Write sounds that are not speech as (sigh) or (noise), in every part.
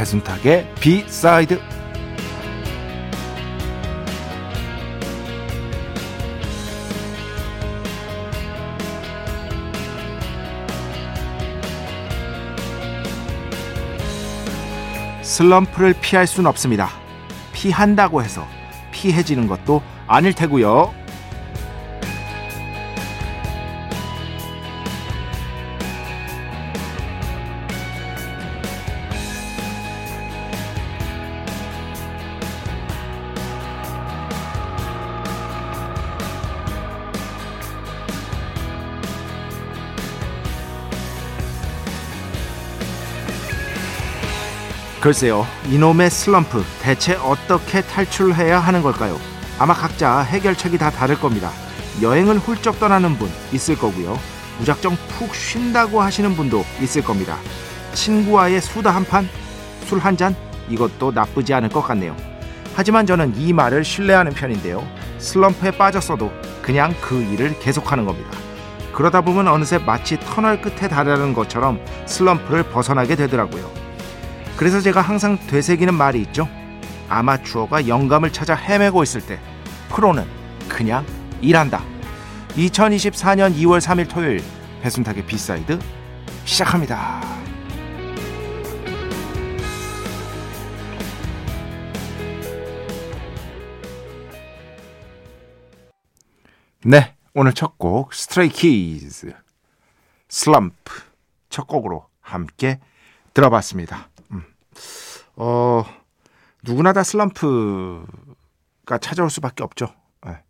배순탁의 비사이드 슬럼프를 피할 수는 없습니다. 피한다고 해서 피해지는 것도 아닐 테고요. 글쎄요, 이놈의 슬럼프 대체 어떻게 탈출해야 하는 걸까요? 아마 각자 해결책이 다 다를 겁니다. 여행을 훌쩍 떠나는 분 있을 거고요. 무작정 푹 쉰다고 하시는 분도 있을 겁니다. 친구와의 수다 한 판, 술 한 잔, 이것도 나쁘지 않을 것 같네요. 하지만 저는 이 말을 신뢰하는 편인데요. 슬럼프에 빠졌어도 그냥 그 일을 계속하는 겁니다. 그러다 보면 어느새 마치 터널 끝에 달하는 것처럼 슬럼프를 벗어나게 되더라고요. 그래서 제가 항상 되새기는 말이 있죠. 아마추어가 영감을 찾아 헤매고 있을 때 프로는 그냥 일한다. 2024년 2월 3일 토요일 배순탁의 비사이드 시작합니다. 네, 오늘 첫 곡 스트레이 키즈 슬럼프 첫 곡으로 함께 들어봤습니다. 어, 누구나 다 슬럼프가 찾아올 수밖에 없죠. 네.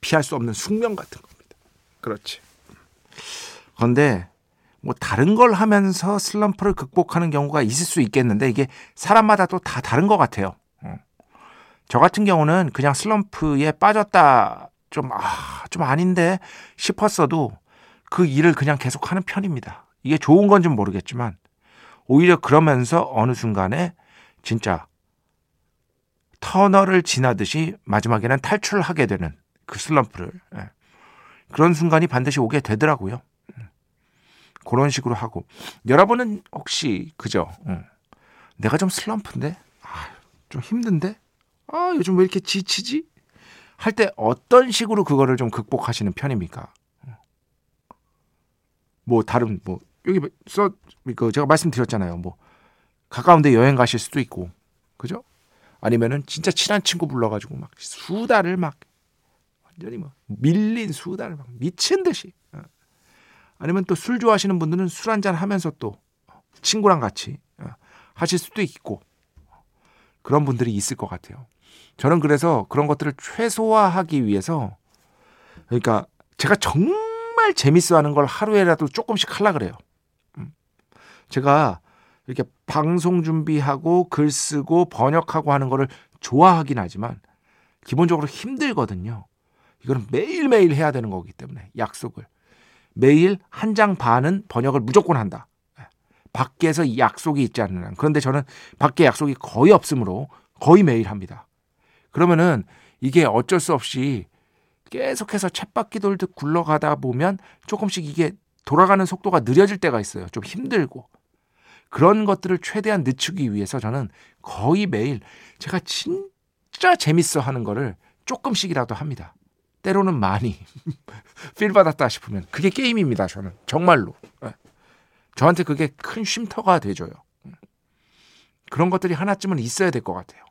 피할 수 없는 숙명 같은 겁니다. 그렇지. 그런데 뭐 다른 걸 하면서 슬럼프를 극복하는 경우가 있을 수 있겠는데 이게 사람마다 또 다 다른 것 같아요. 어. 저 같은 경우는 그냥 슬럼프에 빠졌다 좀, 아, 좀 아닌데 싶었어도 그 일을 그냥 계속 하는 편입니다. 이게 좋은 건지 모르겠지만 오히려 그러면서 어느 순간에 진짜 터널을 지나듯이 마지막에는 탈출하게 되는 그 슬럼프를 예. 그런 순간이 반드시 오게 되더라고요. 음. 그런 식으로 하고 여러분은 혹시 그죠? 응. 내가 좀 슬럼프인데 아, 좀 힘든데 아 요즘 왜 이렇게 지치지? 할 때 어떤 식으로 그거를 좀 극복하시는 편입니까? 뭐 다른 뭐 여기 써 그 제가 말씀드렸잖아요. 뭐 가까운데 여행 가실 수도 있고, 그죠? 아니면은 진짜 친한 친구 불러가지고 막 수다를 막 완전히 뭐 밀린 수다를 막 미친 듯이. 어. 아니면 또 술 좋아하시는 분들은 술 한잔 하면서 또 친구랑 같이 어, 하실 수도 있고 그런 분들이 있을 것 같아요. 저는 그래서 그런 것들을 최소화하기 위해서 그러니까 제가 정말 재밌어 하는 걸 하루에라도 조금씩 하려 그래요. 음. 제가 이렇게 방송 준비하고 글 쓰고 번역하고 하는 거를 좋아하긴 하지만 기본적으로 힘들거든요. 이거는 매일매일 해야 되는 거기 때문에 약속을 매일 한 장 반은 번역을 무조건 한다. 예. 밖에서 약속이 있지 않는 한. 그런데 저는 밖에 약속이 거의 없으므로 거의 매일 합니다. 그러면은 이게 어쩔 수 없이 계속해서 챗바퀴 돌듯 굴러가다 보면 조금씩 이게 돌아가는 속도가 느려질 때가 있어요. 좀 힘들고. 그런 것들을 최대한 늦추기 위해서 저는 거의 매일 제가 진짜 재밌어 하는 거를 조금씩이라도 합니다. 때로는 많이 (laughs) 필 받았다 싶으면 그게 게임입니다. 저는 정말로 예. 저한테 그게 큰 쉼터가 돼줘요. 그런 것들이 하나쯤은 있어야 될 것 같아요.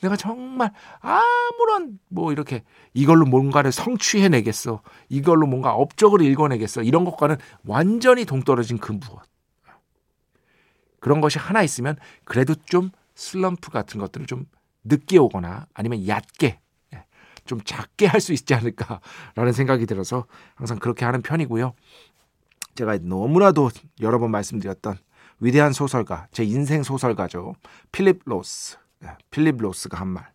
내가 정말 아무런 뭐 이렇게 이걸로 뭔가를 성취해내겠어. 이걸로 뭔가 업적을 읽어내겠어. 이런 것과는 완전히 동떨어진 그 무엇. 그런 것이 하나 있으면 그래도 좀 슬럼프 같은 것들을 좀 늦게 오거나 아니면 얕게 예, 좀 작게 할 수 있지 않을까라는 생각이 들어서 항상 그렇게 하는 편이고요. 제가 너무나도 여러 번 말씀드렸던 위대한 소설가, 제 인생 소설가죠. 필립 로스. 예, 필립 로스가 한 말.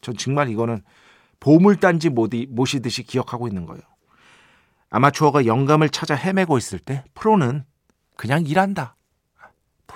전 정말 이거는 보물단지 모시듯이 기억하고 있는 거예요. 아마추어가 영감을 찾아 헤매고 있을 때 프로는 그냥 일한다.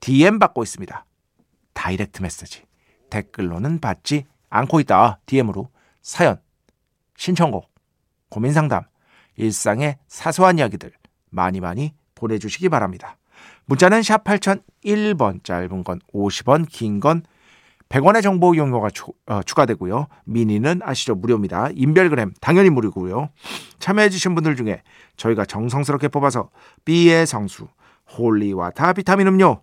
DM 받고 있습니다. 다이렉트 메시지 댓글로는 받지 않고 있다. DM으로 사연, 신청곡, 고민 상담, 일상의 사소한 이야기들 많이 많이 보내주시기 바랍니다. 문자는 샵 8001번 짧은 건 50원 긴 건 100원의 정보 이용료가 추, 어, 추가되고요. 미니는 아시죠? 무료입니다. 인별그램 당연히 무료고요. 참여해주신 분들 중에 저희가 정성스럽게 뽑아서 B의 성수, holy water 비타민 음료,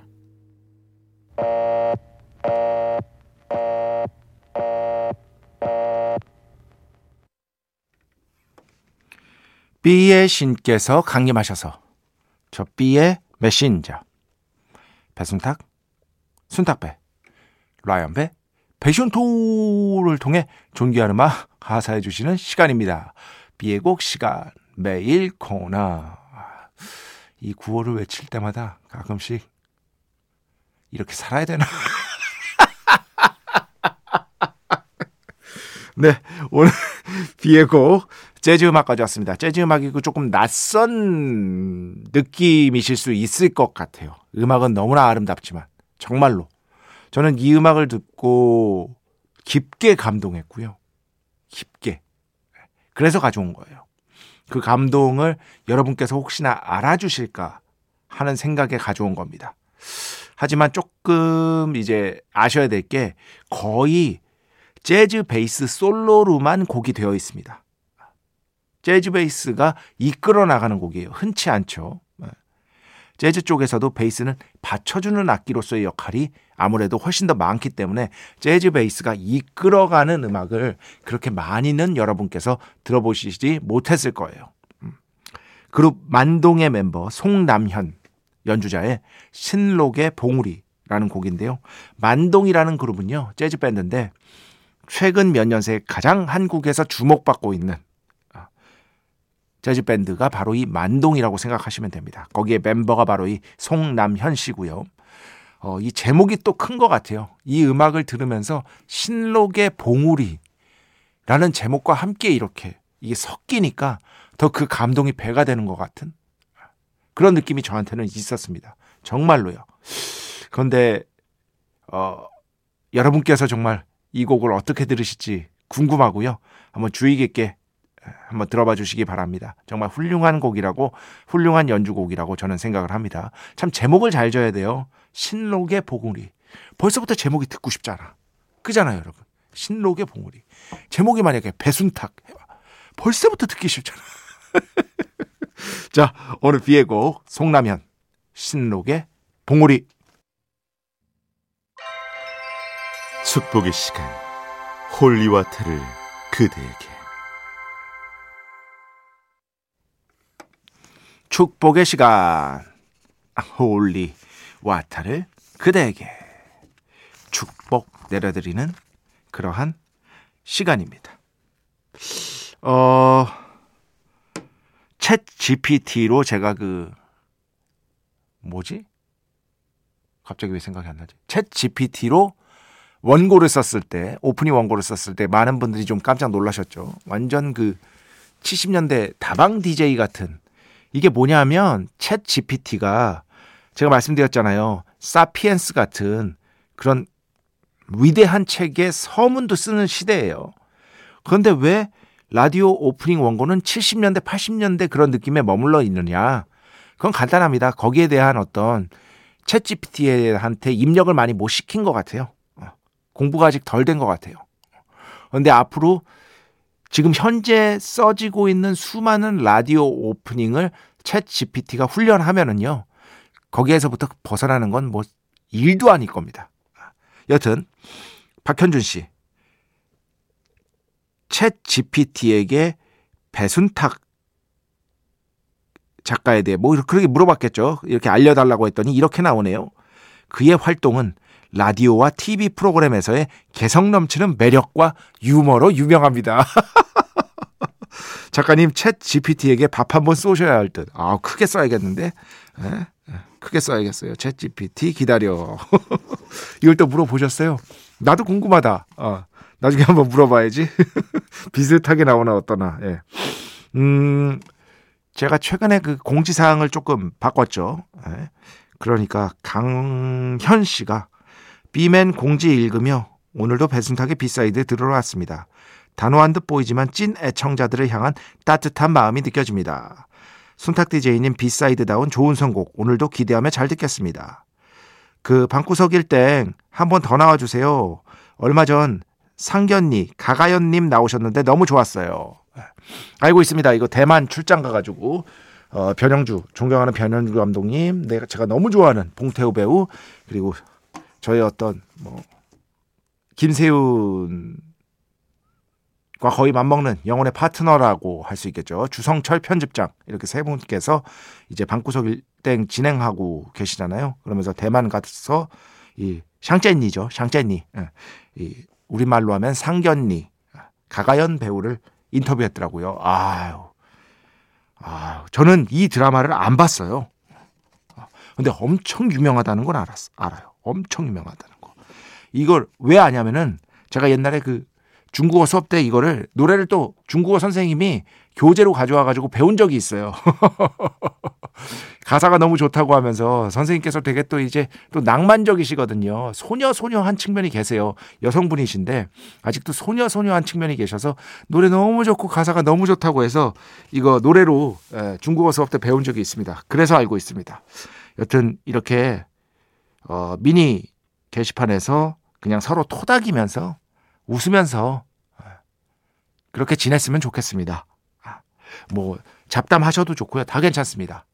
B의 신께서 강림하셔서 저 B의 메신저 배순탁, 순탁배, 라이언배, 패션토를 통해 존귀한 음악 가사해 주시는 시간입니다. B의 곡 시간 매일 코너. 이 구호를 외칠 때마다 가끔씩 이렇게 살아야 되나? (laughs) 네, 오늘 (laughs) 비에고 재즈 음악 가져왔습니다. 재즈 음악이고 조금 낯선 느낌이실 수 있을 것 같아요. 음악은 너무나 아름답지만 정말로 저는 이 음악을 듣고 깊게 감동했고요. 깊게. 그래서 가져온 거예요. 그 감동을 여러분께서 혹시나 알아주실까 하는 생각에 가져온 겁니다. 하지만 조금 이제 아셔야 될 게 거의 재즈 베이스 솔로로만 곡이 되어 있습니다. 재즈 베이스가 이끌어 나가는 곡이에요. 흔치 않죠. 네. 재즈 쪽에서도 베이스는 받쳐주는 악기로서의 역할이 아무래도 훨씬 더 많기 때문에 재즈 베이스가 이끌어가는 음악을 그렇게 많이는 여러분께서 들어보시지 못했을 거예요. 음. 그룹 만동의 멤버 송남현 연주자의 신록의 봉우리라는 곡인데요. 만동이라는 그룹은요, 재즈 밴드인데 최근 몇 년 새 가장 한국에서 주목받고 있는 아, 재즈 밴드가 바로 이 만동이라고 생각하시면 됩니다. 거기에 멤버가 바로 이 송남현 씨고요. 어, 이 제목이 또 큰 것 같아요. 이 음악을 들으면서 신록의 봉우리라는 제목과 함께 이렇게 이게 섞이니까 더 그 감동이 배가 되는 것 같은 그런 느낌이 저한테는 있었습니다. 정말로요. 그런데 어, 여러분께서 정말 이 곡을 어떻게 들으실지 궁금하고요. 한번 주의 깊게 한번 들어봐 주시기 바랍니다. 정말 훌륭한 곡이라고 훌륭한 연주곡이라고 저는 생각을 합니다. 참 제목을 잘 져야 돼요. 신록의 보물이 벌써부터 제목이 듣고 싶잖아. 그잖아요, 여러분. 신록의 보물이 제목이 만약에 배순탁 해봐. 벌써부터 듣기 싫잖아. (laughs) 자, 오늘 비의 곡 송남현 신록의 봉우리 축복의 시간 holy water를 그대에게 축복의 시간 holy water를 그대에게 축복 내려드리는 그러한 시간입니다. 어, 챗 GPT로 제가 그, 뭐지? 갑자기 왜 생각이 안 나지? 챗 GPT로 원고를 썼을 때 오프닝 원고를 썼을 때 많은 분들이 좀 깜짝 놀라셨죠. 완전 그 70년대 다방 DJ 같은 이게 뭐냐면 챗 GPT가 제가 말씀드렸잖아요. 사피엔스 같은 그런 위대한 책의 서문도 쓰는 시대예요. 그런데 왜 라디오 오프닝 원고는 70년대, 80년대 그런 느낌에 머물러 있느냐? 그건 간단합니다. 거기에 대한 어떤 챗 GPT한테 입력을 많이 못 시킨 것 같아요. 어, 공부가 아직 덜 된 것 같아요. 그런데 앞으로 지금 현재 써지고 있는 수많은 라디오 오프닝을 챗 GPT가 훈련하면은요. 거기에서부터 벗어나는 건 뭐 일도 아닐 겁니다. 여튼 박현준 씨. 챗 GPT에게 배순탁 작가에 대해 뭐 그렇게 물어봤겠죠. 이렇게 알려달라고 했더니 이렇게 나오네요. 그의 활동은 라디오와 TV 프로그램에서의 개성 넘치는 매력과 유머로 유명합니다. (laughs) 작가님 챗 GPT에게 밥 한번 쏘셔야 할 듯. 아, 크게 써야겠는데. 네? 크게 써야겠어요. 챗 GPT 기다려. (laughs) 이걸 또 물어보셨어요? 나도 궁금하다. 어, 나중에 한번 물어봐야지. (laughs) 비슷하게 나오나 어떠나. 예. 음, 제가 최근에 그 공지사항을 조금 바꿨죠. 예. 그러니까 강현 씨가 비맨 공지 읽으며 오늘도 배순탁의 B side 들어왔습니다. 단호한 듯 보이지만 찐 애청자들을 향한 따뜻한 마음이 느껴집니다. 순탁 DJ님 B side다운 좋은 선곡 오늘도 기대하며 잘 듣겠습니다. 그 방구석일 땡한번 더 나와주세요. 얼마 전 상견니 가가연님 나오셨는데 너무 좋았어요. 알고 있습니다. 이거 대만 출장 가가지고 어, 변영주 존경하는 변영주 감독님, 내가 제가 너무 좋아하는 봉태우 배우 그리고 저의 어떤 뭐 김세윤 과 거의 맞먹는 영혼의 파트너라고 할 수 있겠죠. 주성철 편집장 이렇게 세 분께서 이제 방구석 일땡 진행하고 계시잖아요. 그러면서 대만 가서 이 샹젠니죠. 샹젠니. 예. 이 우리말로 하면 상견니 가가연 배우를 인터뷰했더라고요. 아유. 아유. 저는 이 드라마를 안 봤어요. 근데 엄청 유명하다는 건 알았, 알아요. 엄청 유명하다는 거. 이걸 왜 아냐면은 제가 옛날에 그 중국어 수업 때 이거를 노래를 또 중국어 선생님이 교재로 가져와 가지고 배운 적이 있어요. (laughs) 가사가 너무 좋다고 하면서 선생님께서 되게 또 이제 또 낭만적이시거든요. 소녀 소녀한 측면이 계세요. 여성분이신데 아직도 소녀 소녀한 측면이 계셔서 노래 너무 좋고 가사가 너무 좋다고 해서 이거 노래로 중국어 수업 때 배운 적이 있습니다. 그래서 알고 있습니다. 여튼 이렇게 어 미니 게시판에서 그냥 서로 토닥이면서 웃으면서 그렇게 지냈으면 좋겠습니다. 뭐 잡담하셔도 좋고요. 다 괜찮습니다.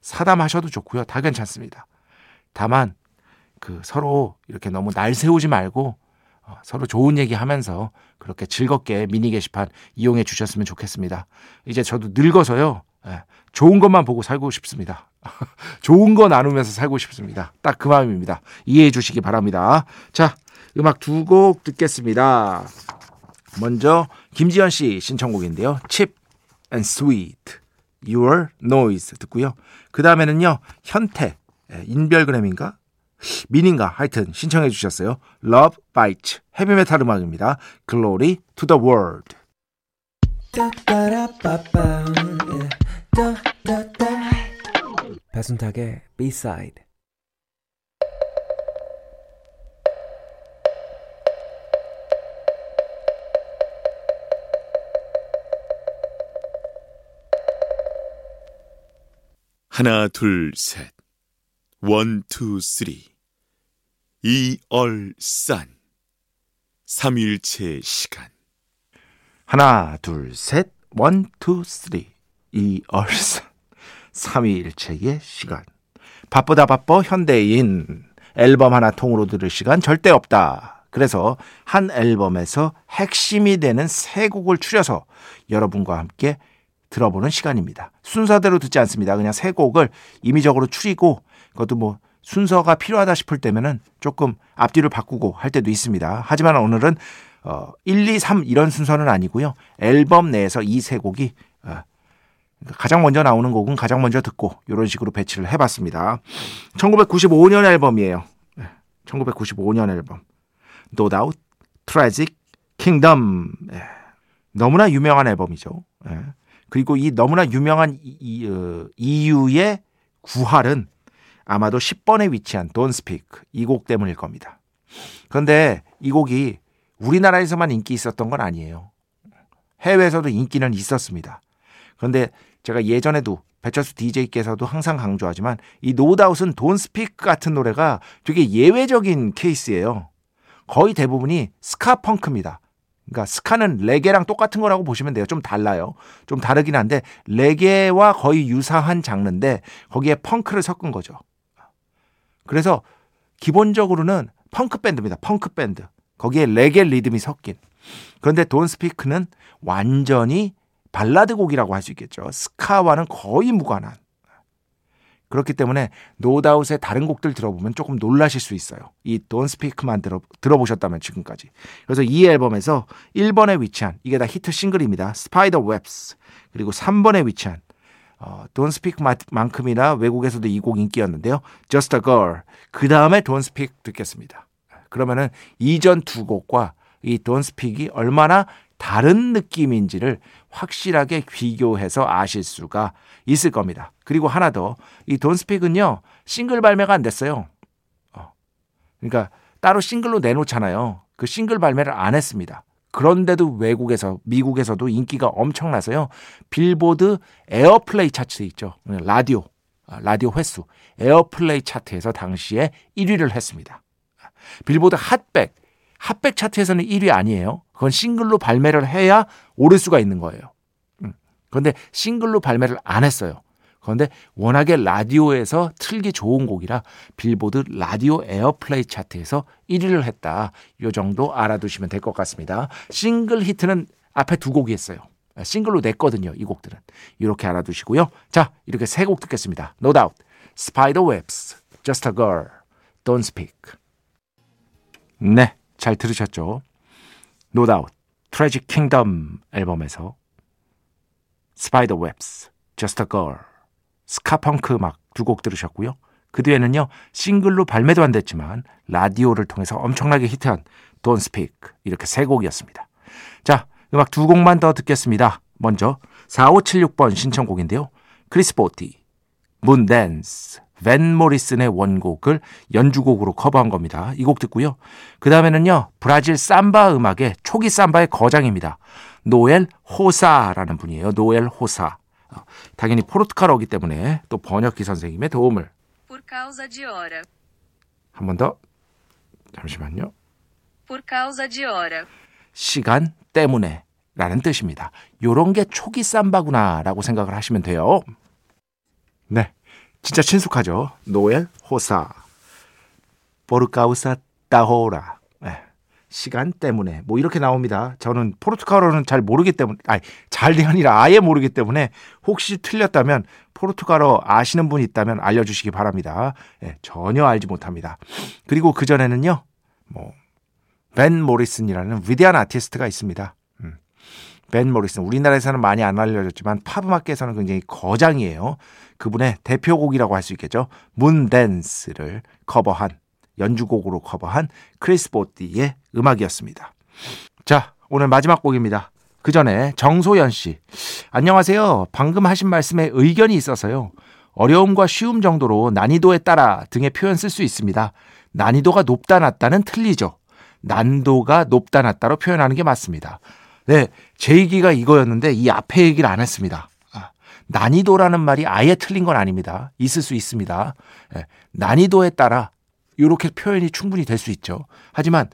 사담하셔도 좋고요. 다 괜찮습니다. 다만 그 서로 이렇게 너무 날 세우지 말고 어, 서로 좋은 얘기 하면서 그렇게 즐겁게 미니 게시판 이용해 주셨으면 좋겠습니다. 이제 저도 늙어서요. 예, 좋은 것만 보고 살고 싶습니다. (laughs) 좋은 거 나누면서 살고 싶습니다. 딱 그 마음입니다. 이해해 주시기 바랍니다. 자, 음악 두 곡 듣겠습니다. 먼저 김지현 씨 신청곡인데요. Chip and Sweet, Your Noise 듣고요. 그 다음에는요. 현태, 인별그램인가? 민인가? 하여튼 신청해 주셨어요. Love Bite, 헤비메탈 음악입니다. Glory to the World. 배순탁의 B-side 하나, 둘, 셋. 원, 투, 쓰리. 이얼산. 삼일체 시간. 하나, 둘, 셋. 원, 투, 쓰리. 이얼산. 삼위일체의 시간. 바쁘다 바빠 현대인. 앨범 하나 통으로 들을 시간 절대 없다. 그래서 한 앨범에서 핵심이 되는 세 곡을 추려서 여러분과 함께 들어보는 시간입니다. 순서대로 듣지 않습니다. 그냥 세 곡을 임의적으로 추리고 그것도 뭐 순서가 필요하다 싶을 때면은 조금 앞뒤를 바꾸고 할 때도 있습니다. 하지만 오늘은 어 1, 2, 3 이런 순서는 아니고요. 앨범 내에서 이 세 곡이 어 가장 먼저 나오는 곡은 가장 먼저 듣고 이런 식으로 배치를 해봤습니다. 1995년 앨범이에요. 1995년 앨범. No Doubt, Tragic Kingdom. 예. 너무나 유명한 앨범이죠. 예. 그리고 이 너무나 유명한 이, 이, 어, EU의 구할은 아마도 10번에 위치한 Don't Speak 이 곡 때문일 겁니다. 그런데 이 곡이 우리나라에서만 인기 있었던 건 아니에요. 해외에서도 인기는 있었습니다. 그런데 제가 예전에도 배철수 DJ께서도 항상 강조하지만 이 No Doubt은 Don't Speak 같은 노래가 되게 예외적인 케이스예요. 거의 대부분이 ska 펑크입니다. 그러니까 ska는 레게랑 똑같은 거라고 보시면 돼요. 좀 달라요. 좀 다르긴 한데 레게와 거의 유사한 장르인데 거기에 펑크를 섞은 거죠. 그래서 기본적으로는 펑크 밴드입니다. 펑크 밴드. 거기에 레게 리듬이 섞인. 그런데 Don't Speak는 완전히 발라드 곡이라고 할 수 있겠죠. ska와는 거의 무관한. 그렇기 때문에 노다웃의 다른 곡들 들어보면 조금 놀라실 수 있어요. 이 Don't Speak만 들어, 들어보셨다면 지금까지. 그래서 이 앨범에서 1번에 위치한 이게 다 히트 싱글입니다. Spider Webs 그리고 3번에 위치한 어, Don't Speak만큼이나 외국에서도 이 곡 인기였는데요. Just a Girl 그 다음에 Don't Speak 듣겠습니다. 그러면은 이전 두 곡과 이 Don't Speak이 얼마나 다른 느낌인지를 확실하게 비교해서 아실 수가 있을 겁니다. 그리고 하나 더, 이 돈스픽은요, 싱글 발매가 안 됐어요. 어. 그러니까 따로 싱글로 내놓잖아요. 그 싱글 발매를 안 했습니다. 그런데도 외국에서, 미국에서도 인기가 엄청나서요. 빌보드 airplay 차트 있죠. 라디오, 아, 라디오 횟수, airplay 차트에서 당시에 1위를 했습니다. 빌보드 Hot백, Hot백 차트에서는 1위 아니에요. 그건 싱글로 발매를 해야 오를 수가 있는 거예요. 음. 그런데 싱글로 발매를 안 했어요. 그런데 워낙에 라디오에서 틀기 좋은 곡이라 빌보드 라디오 airplay 차트에서 1위를 했다. 요 정도 알아두시면 될 것 같습니다. 싱글 히트는 앞에 두 곡이 했어요. 싱글로 냈거든요. 이 곡들은. 이렇게 알아두시고요. 자, 이렇게 세 곡 듣겠습니다. No doubt. Spiderwebs, Just a Girl, Don't Speak. 네, 잘 들으셨죠? No doubt. Tragic Kingdom 앨범에서 Spiderwebs, Just a Girl, 스카펑크 막두곡 들으셨고요. 그 뒤에는요, 싱글로 발매도 안 됐지만 라디오를 통해서 엄청나게 히트한 Don't Speak 이렇게 세 곡이었습니다. 자, 음악 두 곡만 더 듣겠습니다. 먼저 4576번 신청곡인데요. 크리스 보티, Moondance, 밴 모리슨의 원곡을 연주곡으로 커버한 겁니다. 이 곡 듣고요. 그 다음에는요, 브라질 삼바 음악의 초기 삼바의 거장입니다. 노엘 호사라는 분이에요. 노엘 호사. 어, 당연히 포르투갈어기 때문에 또 번역기 선생님의 도움을. 한 번 더. 잠시만요. 시간 때문에 라는 뜻입니다. 요런 게 초기 삼바구나 라고 생각을 하시면 돼요. 네. 진짜 친숙하죠. 노엘 호사. 포르카우사 따호라. 네. 시간 때문에 뭐 이렇게 나옵니다. 저는 포르투갈어는 잘 모르기 때문에 아니 잘이 아니라 아예 모르기 때문에 혹시 틀렸다면 포르투갈어 아시는 분 있다면 알려주시기 바랍니다. 예, 전혀 알지 못합니다. 그리고 그 전에는요, 뭐 밴 모리슨이라는 위대한 아티스트가 있습니다. 음. 밴 모리슨 우리나라에서는 많이 안 알려졌지만 팝 음악계에서는 굉장히 거장이에요. 그분의 대표곡이라고 할 수 있겠죠. Moondance를 커버한 연주곡으로 커버한 크리스 보티의 음악이었습니다. 자, 오늘 마지막 곡입니다. 그 전에 정소연 씨. 안녕하세요. 방금 하신 말씀에 의견이 있어서요. 어려움과 쉬움 정도로 난이도에 따라 등의 표현 쓸 수 있습니다. 난이도가 높다 낮다는 틀리죠. 난도가 높다 낮다로 표현하는 게 맞습니다. 네, 제 얘기가 이거였는데 이 앞에 얘기를 안 했습니다. 아, 난이도라는 말이 아예 틀린 건 아닙니다. 있을 수 있습니다. 네, 난이도에 따라 이렇게 표현이 충분히 될 수 있죠. 하지만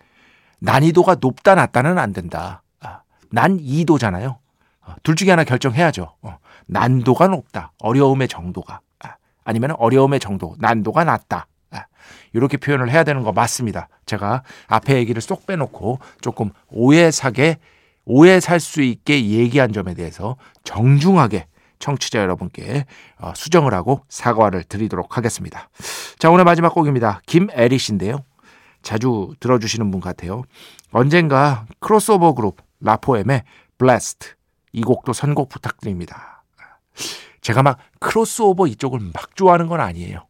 난이도가 높다 낮다는 안 된다. 아, 난이도잖아요. 어, 둘 중에 하나 결정해야죠. 어, 난도가 높다. 어려움의 정도가. 아, 아니면 어려움의 정도. 난도가 낮다. 아, 이렇게 표현을 해야 되는 거 맞습니다. 제가 앞에 얘기를 쏙 빼놓고 조금 오해 사게 오해 살 수 있게 얘기한 점에 대해서 정중하게 청취자 여러분께 어, 수정을 하고 사과를 드리도록 하겠습니다. 자, 오늘 마지막 곡입니다. 김애리 씨인데요. 자주 들어주시는 분 같아요. 언젠가 크로스오버 그룹 라포엠의 Blessed 이 곡도 선곡 부탁드립니다. 제가 막 크로스오버 이쪽을 막 좋아하는 건 아니에요.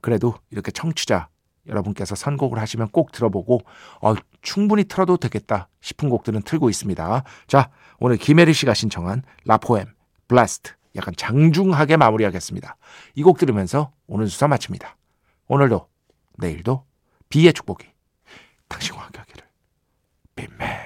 그래도 이렇게 청취자 여러분께서 선곡을 하시면 꼭 들어보고 어, 충분히 틀어도 되겠다 싶은 곡들은 틀고 있습니다. 자, 오늘 김혜리 씨가 신청한 라포엠, 블라스트 약간 장중하게 마무리하겠습니다. 이 곡 들으면서 오늘 수사 마칩니다. 오늘도 내일도 비의 축복이 당신과 함께 하기를 빈맨